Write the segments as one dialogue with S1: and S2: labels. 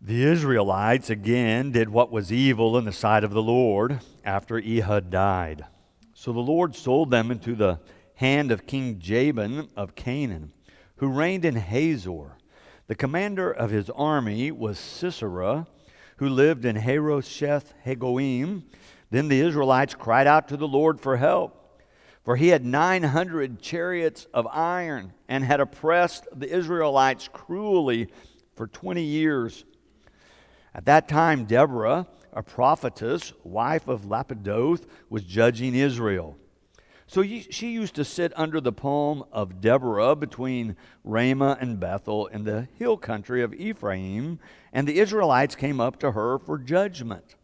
S1: The Israelites again did what was evil in the sight of the Lord after Ehud died. So the Lord sold them into the hand of King Jabin of Canaan, who reigned in Hazor. The commander of his army was Sisera, who lived in Harosheth Hagoyim. Then the Israelites cried out to the Lord for help, for he had 900 chariots of iron and had oppressed the Israelites cruelly for 20 years. At that time, Deborah, a prophetess, wife of Lapidoth, was judging Israel. So she used to sit under the palm of Deborah between Ramah and Bethel in the hill country of Ephraim, and the Israelites came up to her for judgment.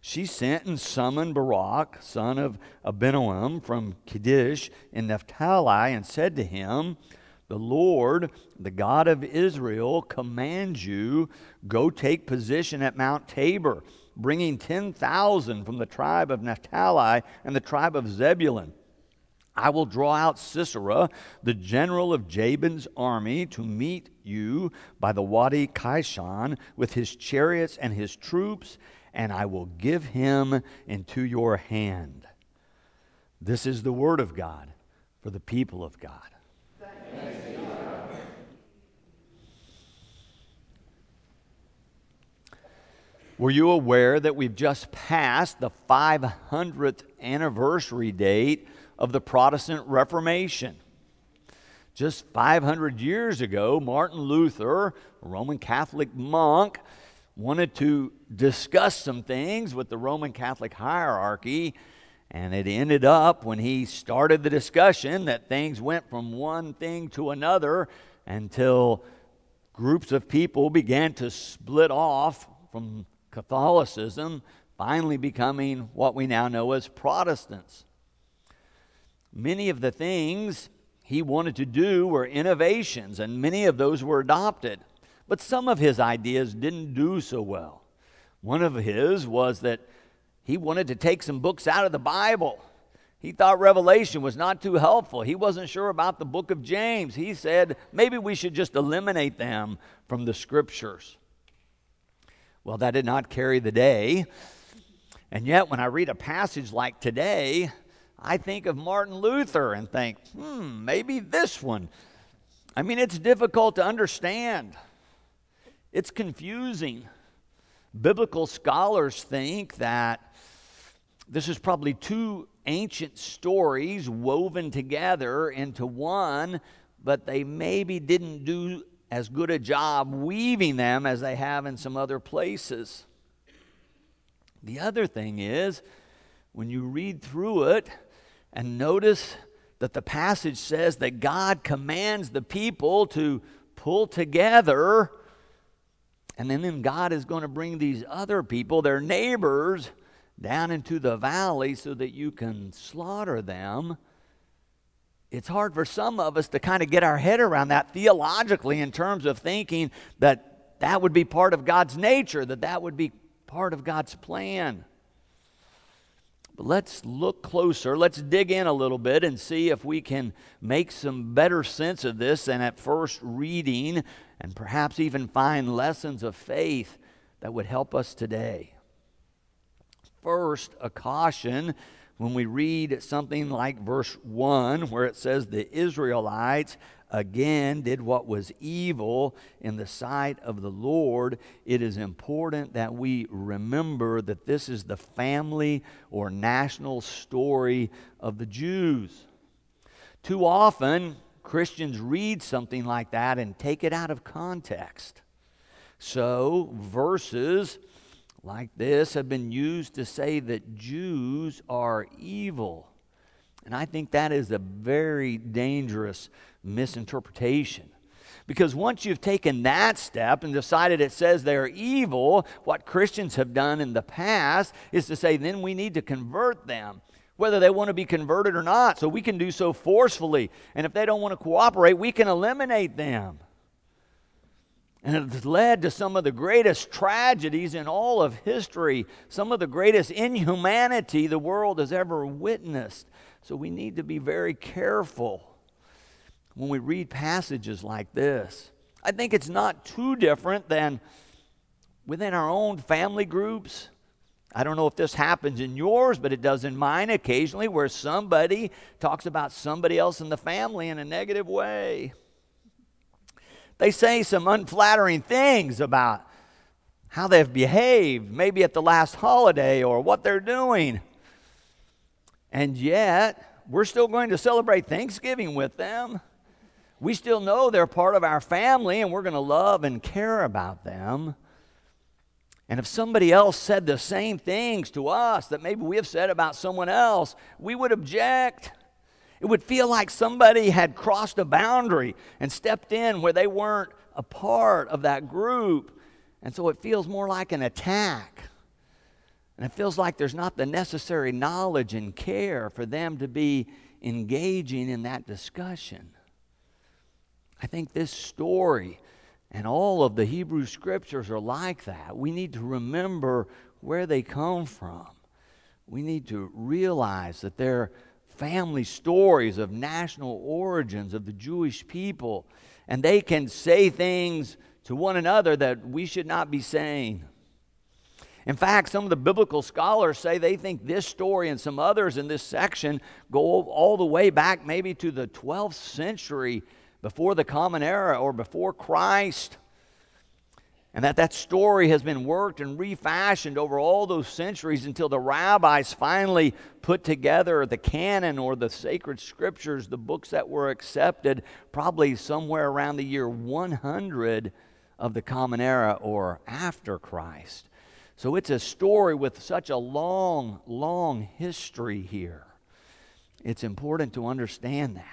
S1: She sent and summoned Barak, son of Abinoam, from Kadesh in Naphtali, and said to him, the Lord, the God of Israel, commands you go take position at Mount Tabor, bringing 10,000 from the tribe of Naphtali and the tribe of Zebulun. I will draw out Sisera, the general of Jabin's army, to meet you by the Wadi Kishon with his chariots and his troops, and I will give him into your hand. This is the word of God for the people of God. Were you aware that we've just passed the 500th anniversary date of the Protestant Reformation? Just 500 years ago, Martin Luther, a Roman Catholic monk, wanted to discuss some things with the Roman Catholic hierarchy, and it ended up when he started the discussion that things went from one thing to another until groups of people began to split off from Catholicism finally becoming what we now know as Protestants. Many of the things he wanted to do were innovations, and many of those were adopted. But some of his ideas didn't do so well. One of his was that he wanted to take some books out of the Bible. He thought Revelation was not too helpful. He wasn't sure about the book of James. He said maybe we should just eliminate them from the scriptures. Well, that did not carry the day. And yet, when I read a passage like today, I think of Martin Luther and think, hmm, maybe this one. I mean, it's difficult to understand, it's confusing. Biblical scholars think that this is probably two ancient stories woven together into one, but they maybe didn't do as good a job weaving them as they have in some other places. The other thing is, when you read through it and notice that the passage says that God commands the people to pull together, and then God is going to bring these other people, their neighbors, down into the valley so that you can slaughter them it's hard for some of us to kind of get our head around that theologically in terms of thinking that that would be part of God's nature, that that would be part of God's plan. But let's look closer. Let's dig in a little bit and see if we can make some better sense of this than at first reading and perhaps even find lessons of faith that would help us today. First, a caution when we read something like verse 1, where it says, The Israelites again did what was evil in the sight of the Lord, it is important that we remember that this is the family or national story of the Jews. Too often, Christians read something like that and take it out of context. So, verses like this have been used to say that Jews are evil. And I think that is a very dangerous misinterpretation. Because once you've taken that step and decided it says they're evil, what Christians have done in the past is to say, then we need to convert them, whether they want to be converted or not. So we can do so forcefully. And if they don't want to cooperate, we can eliminate them. And it has led to some of the greatest tragedies in all of history, some of the greatest inhumanity the world has ever witnessed. So we need to be very careful when we read passages like this. I think it's not too different than within our own family groups. I don't know if this happens in yours, but it does in mine occasionally, where somebody talks about somebody else in the family in a negative way. They say some unflattering things about how they've behaved, maybe at the last holiday or what they're doing. And yet, we're still going to celebrate Thanksgiving with them. We still know they're part of our family and we're going to love and care about them. And if somebody else said the same things to us that maybe we have said about someone else, we would object. It would feel like somebody had crossed a boundary and stepped in where they weren't a part of that group. And so it feels more like an attack. And it feels like there's not the necessary knowledge and care for them to be engaging in that discussion. I think this story and all of the Hebrew scriptures are like that. We need to remember where they come from. We need to realize that they're family stories of national origins of the Jewish people, and they can say things to one another that we should not be saying. In fact, some of the biblical scholars say they think this story and some others in this section go all the way back maybe to the 12th century before the Common Era or before Christ. And that that story has been worked and refashioned over all those centuries until the rabbis finally put together the canon or the sacred scriptures, the books that were accepted, probably somewhere around the year 100 of the Common Era or after Christ. So it's a story with such a long, long history here. It's important to understand that.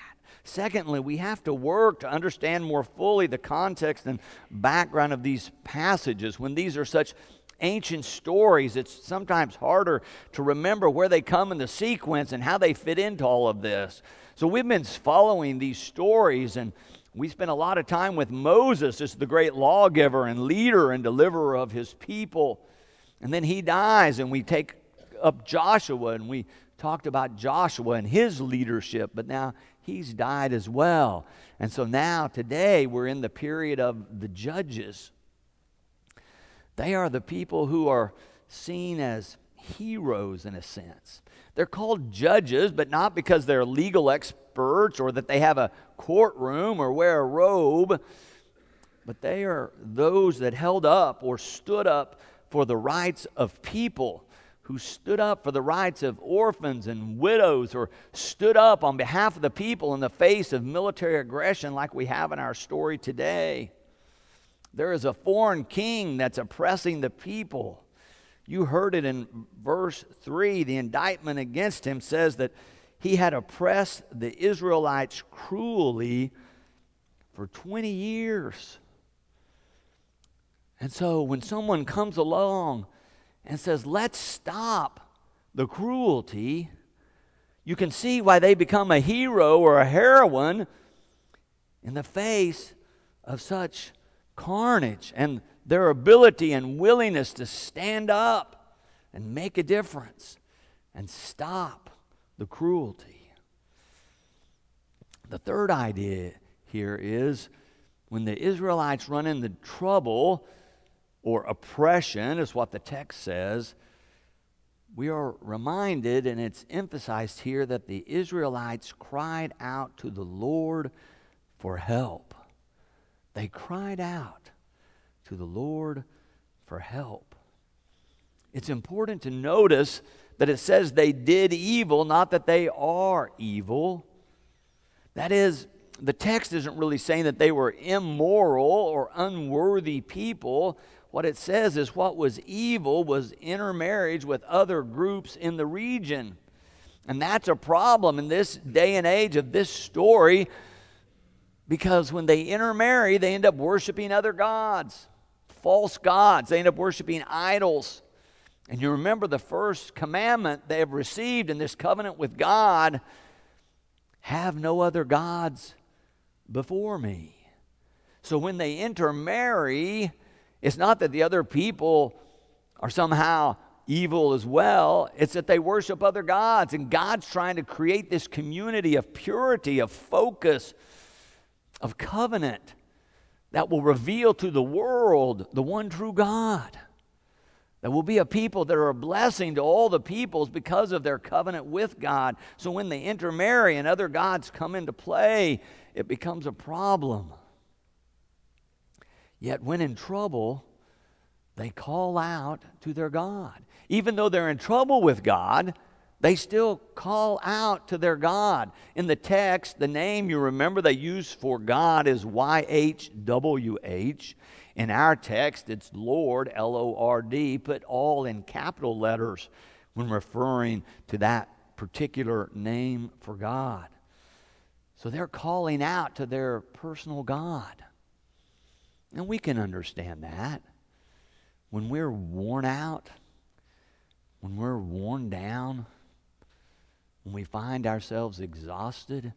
S1: Secondly, we have to work to understand more fully the context and background of these passages. When these are such ancient stories, it's sometimes harder to remember where they come in the sequence and how they fit into all of this. So we've been following these stories and we spent a lot of time with Moses as the great lawgiver and leader and deliverer of his people. And then he dies, and we take up Joshua, and we talked about Joshua and his leadership, but now he's died as well. And so now, today, we're in the period of the judges. They are the people who are seen as heroes in a sense. They're called judges, but not because they're legal experts or that they have a courtroom or wear a robe, but they are those that held up or stood up for the rights of people who stood up for the rights of orphans and widows or stood up on behalf of the people in the face of military aggression like we have in our story today. There is a foreign king that's oppressing the people. You heard it in verse 3. The indictment against him says that he had oppressed the Israelites cruelly for 20 years. And so when someone comes along and says, let's stop the cruelty, you can see why they become a hero or a heroine in the face of such carnage and their ability and willingness to stand up and make a difference and stop the cruelty. The third idea here is when the Israelites run into trouble, or oppression, is what the text says, we are reminded, and it's emphasized here, that the Israelites cried out to the Lord for help. They cried out to the Lord for help. It's important to notice that it says they did evil, not that they are evil. That is, the text isn't really saying that they were immoral or unworthy people. What it says is what was evil was intermarriage with other groups in the region. And that's a problem in this day and age of this story because when they intermarry, they end up worshiping other gods, false gods. They end up worshiping idols. And you remember the first commandment they have received in this covenant with God have no other gods before me. So when they intermarry, it's not that the other people are somehow evil as well, it's that they worship other gods. And God's trying to create this community of purity, of focus, of covenant that will reveal to the world the one true God. That will be a people that are a blessing to all the peoples because of their covenant with God. So when they intermarry and other gods come into play, it becomes a problem. Yet when in trouble, they call out to their God. Even though they're in trouble with God, they still call out to their God. In the text, the name you remember they use for God is YHWH. In our text, it's Lord, L O R D, put all in capital letters when referring to that particular name for God. So they're calling out to their personal God. And we can understand that. When we're worn out, when we're worn down, when we find ourselves exhausted,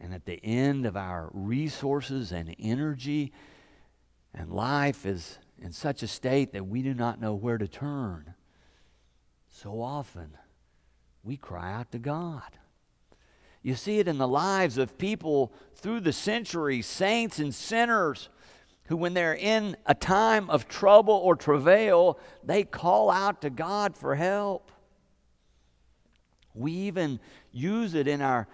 S1: and at the end of our resources and energy, and life is in such a state that we do not know where to turn, so often we cry out to God. You see it in the lives of people through the centuries, saints and sinners, who, when they're in a time of trouble or travail, they call out to God for help. We even use it in our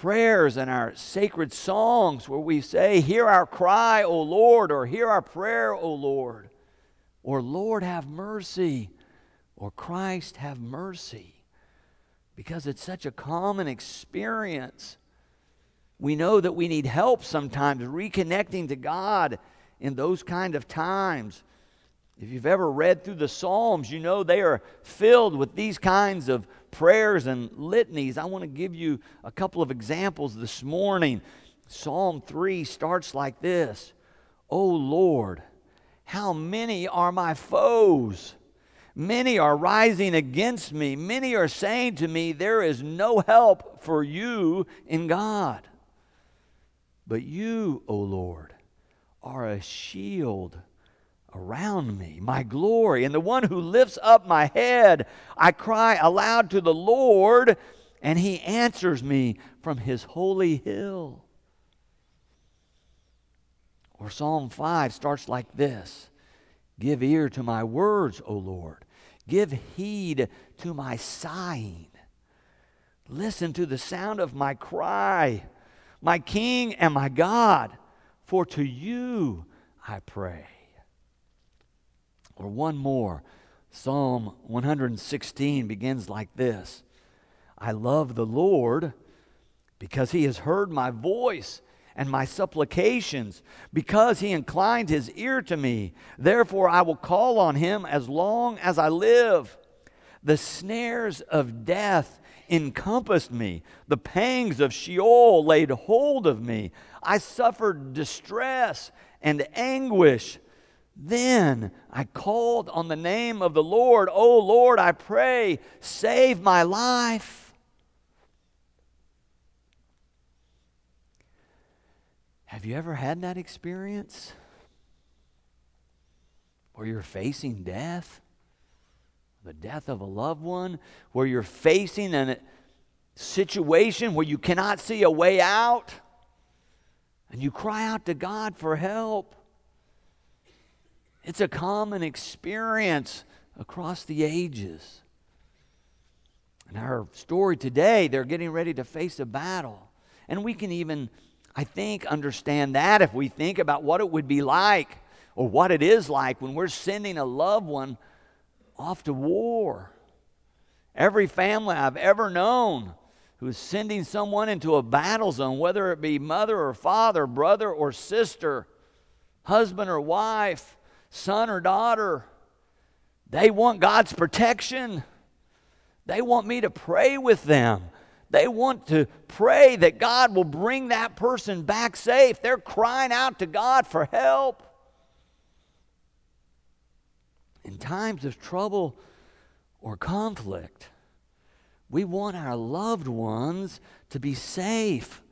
S1: prayers and our sacred songs where we say, Hear our cry, O Lord, or Hear our prayer, O Lord, or Lord, have mercy, or Christ, have mercy. Because it's such a common experience. We know that we need help sometimes reconnecting to God in those kind of times. If you've ever read through the Psalms, you know they are filled with these kinds of prayers and litanies. I want to give you a couple of examples this morning. Psalm 3 starts like this O Lord, how many are my foes? Many are rising against me. Many are saying to me, There is no help for you in God. But you, O Lord, are a shield around me, my glory, and the one who lifts up my head. I cry aloud to the Lord, and he answers me from his holy hill. Or Psalm 5 starts like this Give ear to my words, O Lord. Give heed to my sighing. Listen to the sound of my cry, my King and my God, for to you I pray. Or one more. Psalm 116 begins like this I love the Lord because he has heard my voice and my supplications, because he inclined his ear to me. Therefore, I will call on him as long as I live. The snares of death encompassed me, the pangs of Sheol laid hold of me. I suffered distress and anguish. Then I called on the name of the Lord. Oh Lord, I pray, save my life. Have you ever had that experience where you're facing death? The death of a loved one, where you're facing a situation where you cannot see a way out, and you cry out to God for help. It's a common experience across the ages. In our story today, they're getting ready to face a battle. And we can even, I think, understand that if we think about what it would be like or what it is like when we're sending a loved one off to war. Every family I've ever known who is sending someone into a battle zone, whether it be mother or father, brother or sister, husband or wife, son or daughter. They want God's protection. They want me to pray with them. They want to pray that God will bring that person back safe. They're crying out to God for help. In times of trouble or conflict, we want our loved ones to be safe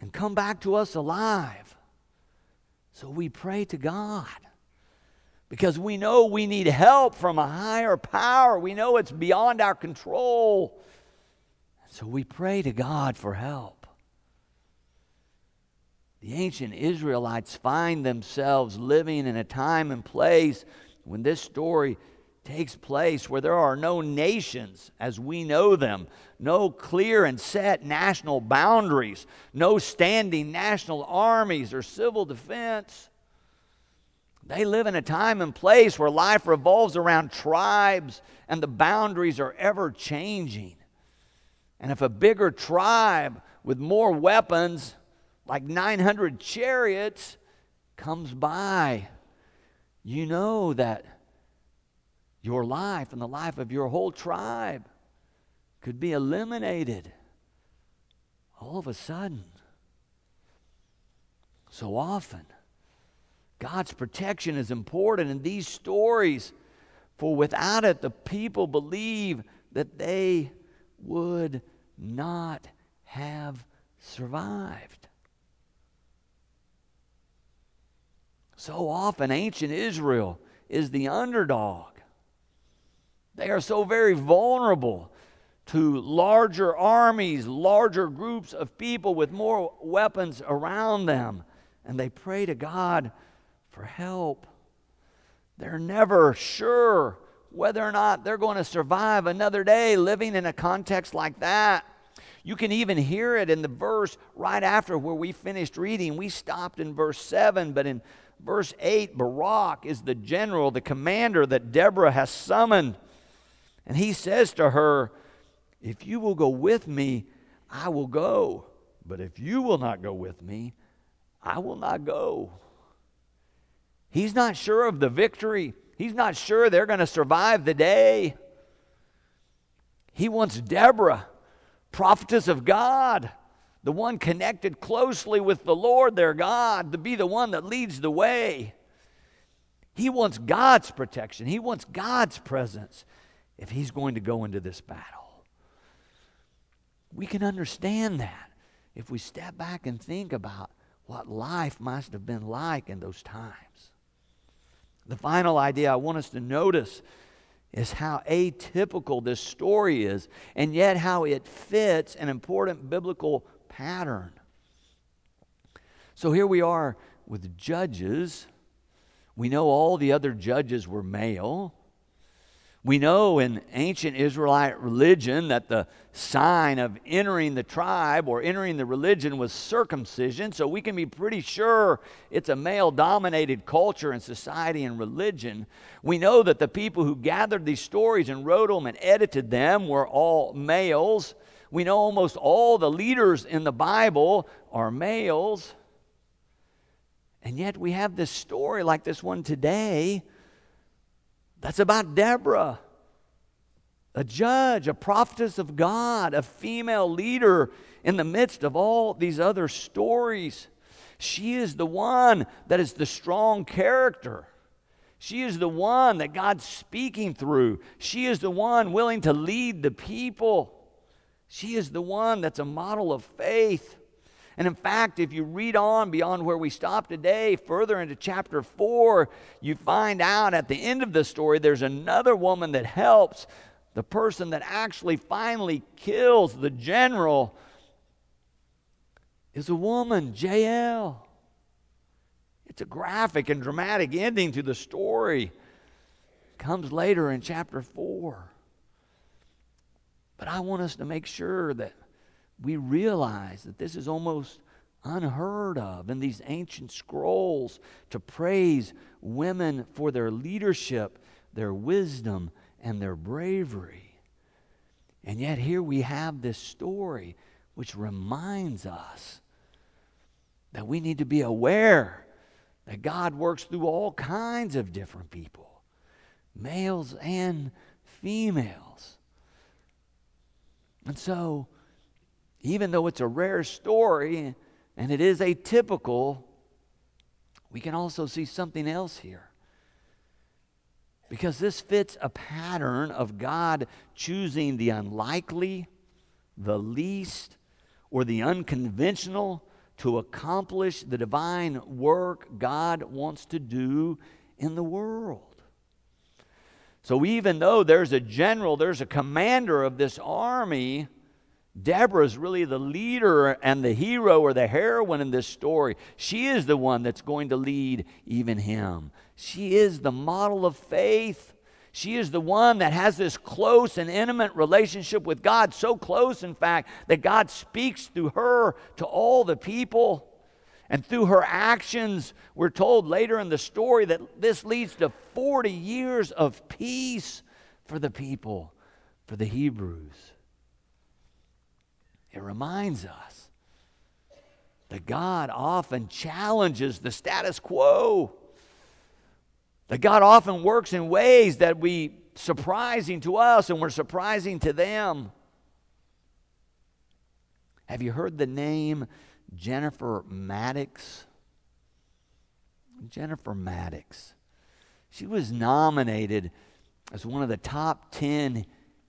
S1: and come back to us alive. So we pray to God because we know we need help from a higher power. We know it's beyond our control. So we pray to God for help. The ancient Israelites find themselves living in a time and place when this story takes place where there are no nations as we know them, no clear and set national boundaries, no standing national armies or civil defense. They live in a time and place where life revolves around tribes and the boundaries are ever changing. And if a bigger tribe with more weapons, like 900 chariots, comes by, you know that your life and the life of your whole tribe could be eliminated all of a sudden. So often, God's protection is important in these stories, for without it, the people believe that they would not have survived. So often, ancient Israel is the underdog. They are so very vulnerable to larger armies, larger groups of people with more weapons around them. And they pray to God for help. They're never sure whether or not they're going to survive another day living in a context like that. You can even hear it in the verse right after where we finished reading. We stopped in verse 7, but in verse 8, Barak is the general, the commander that Deborah has summoned. And he says to her, If you will go with me, I will go. But if you will not go with me, I will not go. He's not sure of the victory. He's not sure they're going to survive the day. He wants Deborah, prophetess of God, the one connected closely with the Lord their God, to be the one that leads the way. He wants God's protection, he wants God's presence if he's going to go into this battle. We can understand that if we step back and think about what life must have been like in those times. The final idea I want us to notice is how atypical this story is, and yet how it fits an important biblical pattern. So here we are with judges. We know all the other judges were male. We know in ancient Israelite religion that the sign of entering the tribe or entering the religion was circumcision, so we can be pretty sure it's a male dominated culture and society and religion. We know that the people who gathered these stories and wrote them and edited them were all males. We know almost all the leaders in the Bible are males. And yet we have this story like this one today that's about Deborah, a judge, a prophetess of God, a female leader in the midst of all these other stories. She is the one that is the strong character. She is the one that God's speaking through. She is the one willing to lead the people. She is the one that's a model of faith. And in fact, if you read on beyond where we stopped today, further into chapter 4, you find out at the end of the story there's another woman that helps. The person that actually finally kills the general is a woman, Jael. It's a graphic and dramatic ending to the story. comes later in chapter 4. But I want us to make sure that we realize that this is almost unheard of in these ancient scrolls to praise women for their leadership, their wisdom, and their bravery. And yet, here we have this story which reminds us that we need to be aware that God works through all kinds of different people, males and females. And so, even though it's a rare story and it is atypical, we can also see something else here. Because this fits a pattern of God choosing the unlikely, the least, or the unconventional to accomplish the divine work God wants to do in the world. So even though there's a general, there's a commander of this army, Deborah is really the leader and the hero or the heroine in this story. She is the one that's going to lead even him. She is the model of faith. She is the one that has this close and intimate relationship with God, so close, in fact, that God speaks through her to all the people. And through her actions, we're told later in the story that this leads to 40 years of peace for the people, for the Hebrews. It reminds us that God often challenges the status quo. That God often works in ways that we surprising to us and we're surprising to them. Have you heard the name Jennifer Maddox? Jennifer Maddox. She was nominated as one of the top 10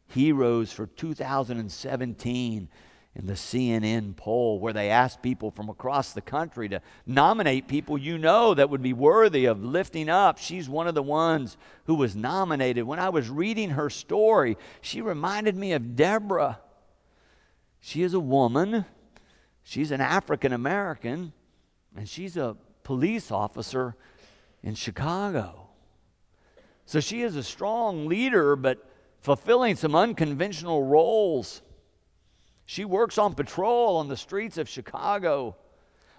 S1: heroes for 2017 in the CNN poll where they asked people from across the country to nominate people you know that would be worthy of lifting up. She's one of the ones who was nominated. When I was reading her story, she reminded me of Deborah. She is a woman, she's an African American, and she's a police officer in Chicago. So she is a strong leader, but fulfilling some unconventional roles. She works on patrol on the streets of Chicago.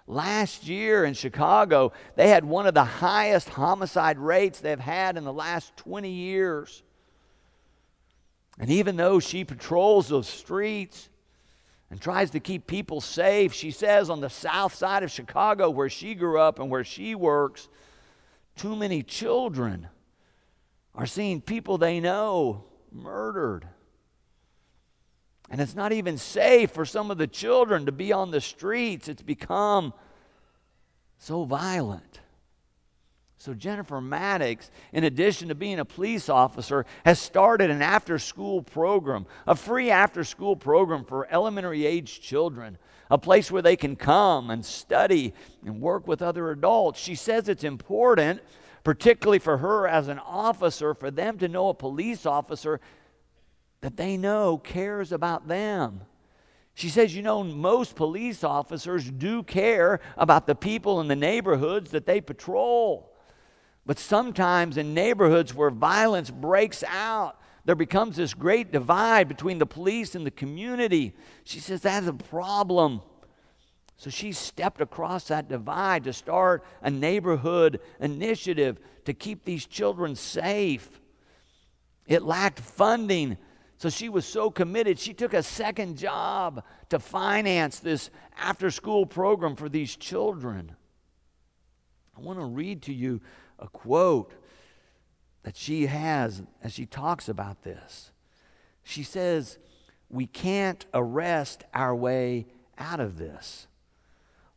S1: Last year in Chicago, they had one of the highest homicide rates they've had in the last 20 years. And even though she patrols those streets and tries to keep people safe, she says on the south side of Chicago, where she grew up and where she works, too many children are seeing people they know murdered. And it's not even safe for some of the children to be on the streets. It's become so violent. So, Jennifer Maddox, in addition to being a police officer, has started an after school program, a free after school program for elementary age children, a place where they can come and study and work with other adults. She says it's important, particularly for her as an officer, for them to know a police officer that they know cares about them. She says, you know, most police officers do care about the people in the neighborhoods that they patrol. But sometimes in neighborhoods where violence breaks out, there becomes this great divide between the police and the community. She says that's a problem. So she stepped across that divide to start a neighborhood initiative to keep these children safe. It lacked funding, so she was so committed, she took a second job to finance this after school program for these children. I want to read to you a quote that she has as she talks about this. She says, We can't arrest our way out of this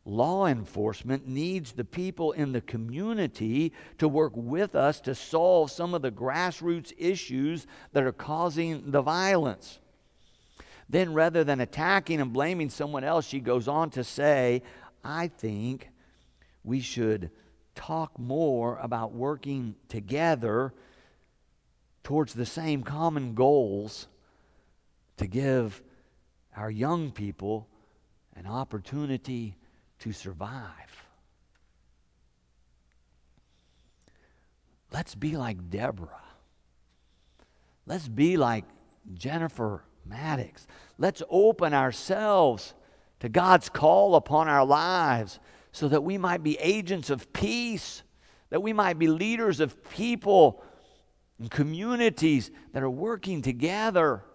S1: law enforcement needs the people in the community to work with us to solve some of the grassroots issues that are causing the violence. Then, rather than attacking and blaming someone else, she goes on to say, I think we should talk more about working together towards the same common goals to give our young people an opportunity to survive. Let's be like Deborah. Let's be like Jennifer Maddox. Let's open ourselves to God's call upon our lives so that we might be agents of peace, that we might be leaders of people and communities that are working together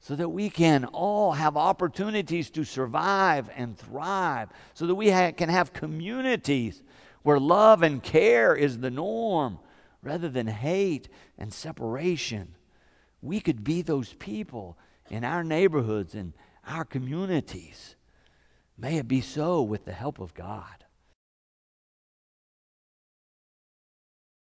S1: so that we can all have opportunities to survive and thrive, so that we ha- can have communities where love and care is the norm rather than hate and separation. We could be those people in our neighborhoods and our communities. May it be so with the help of God.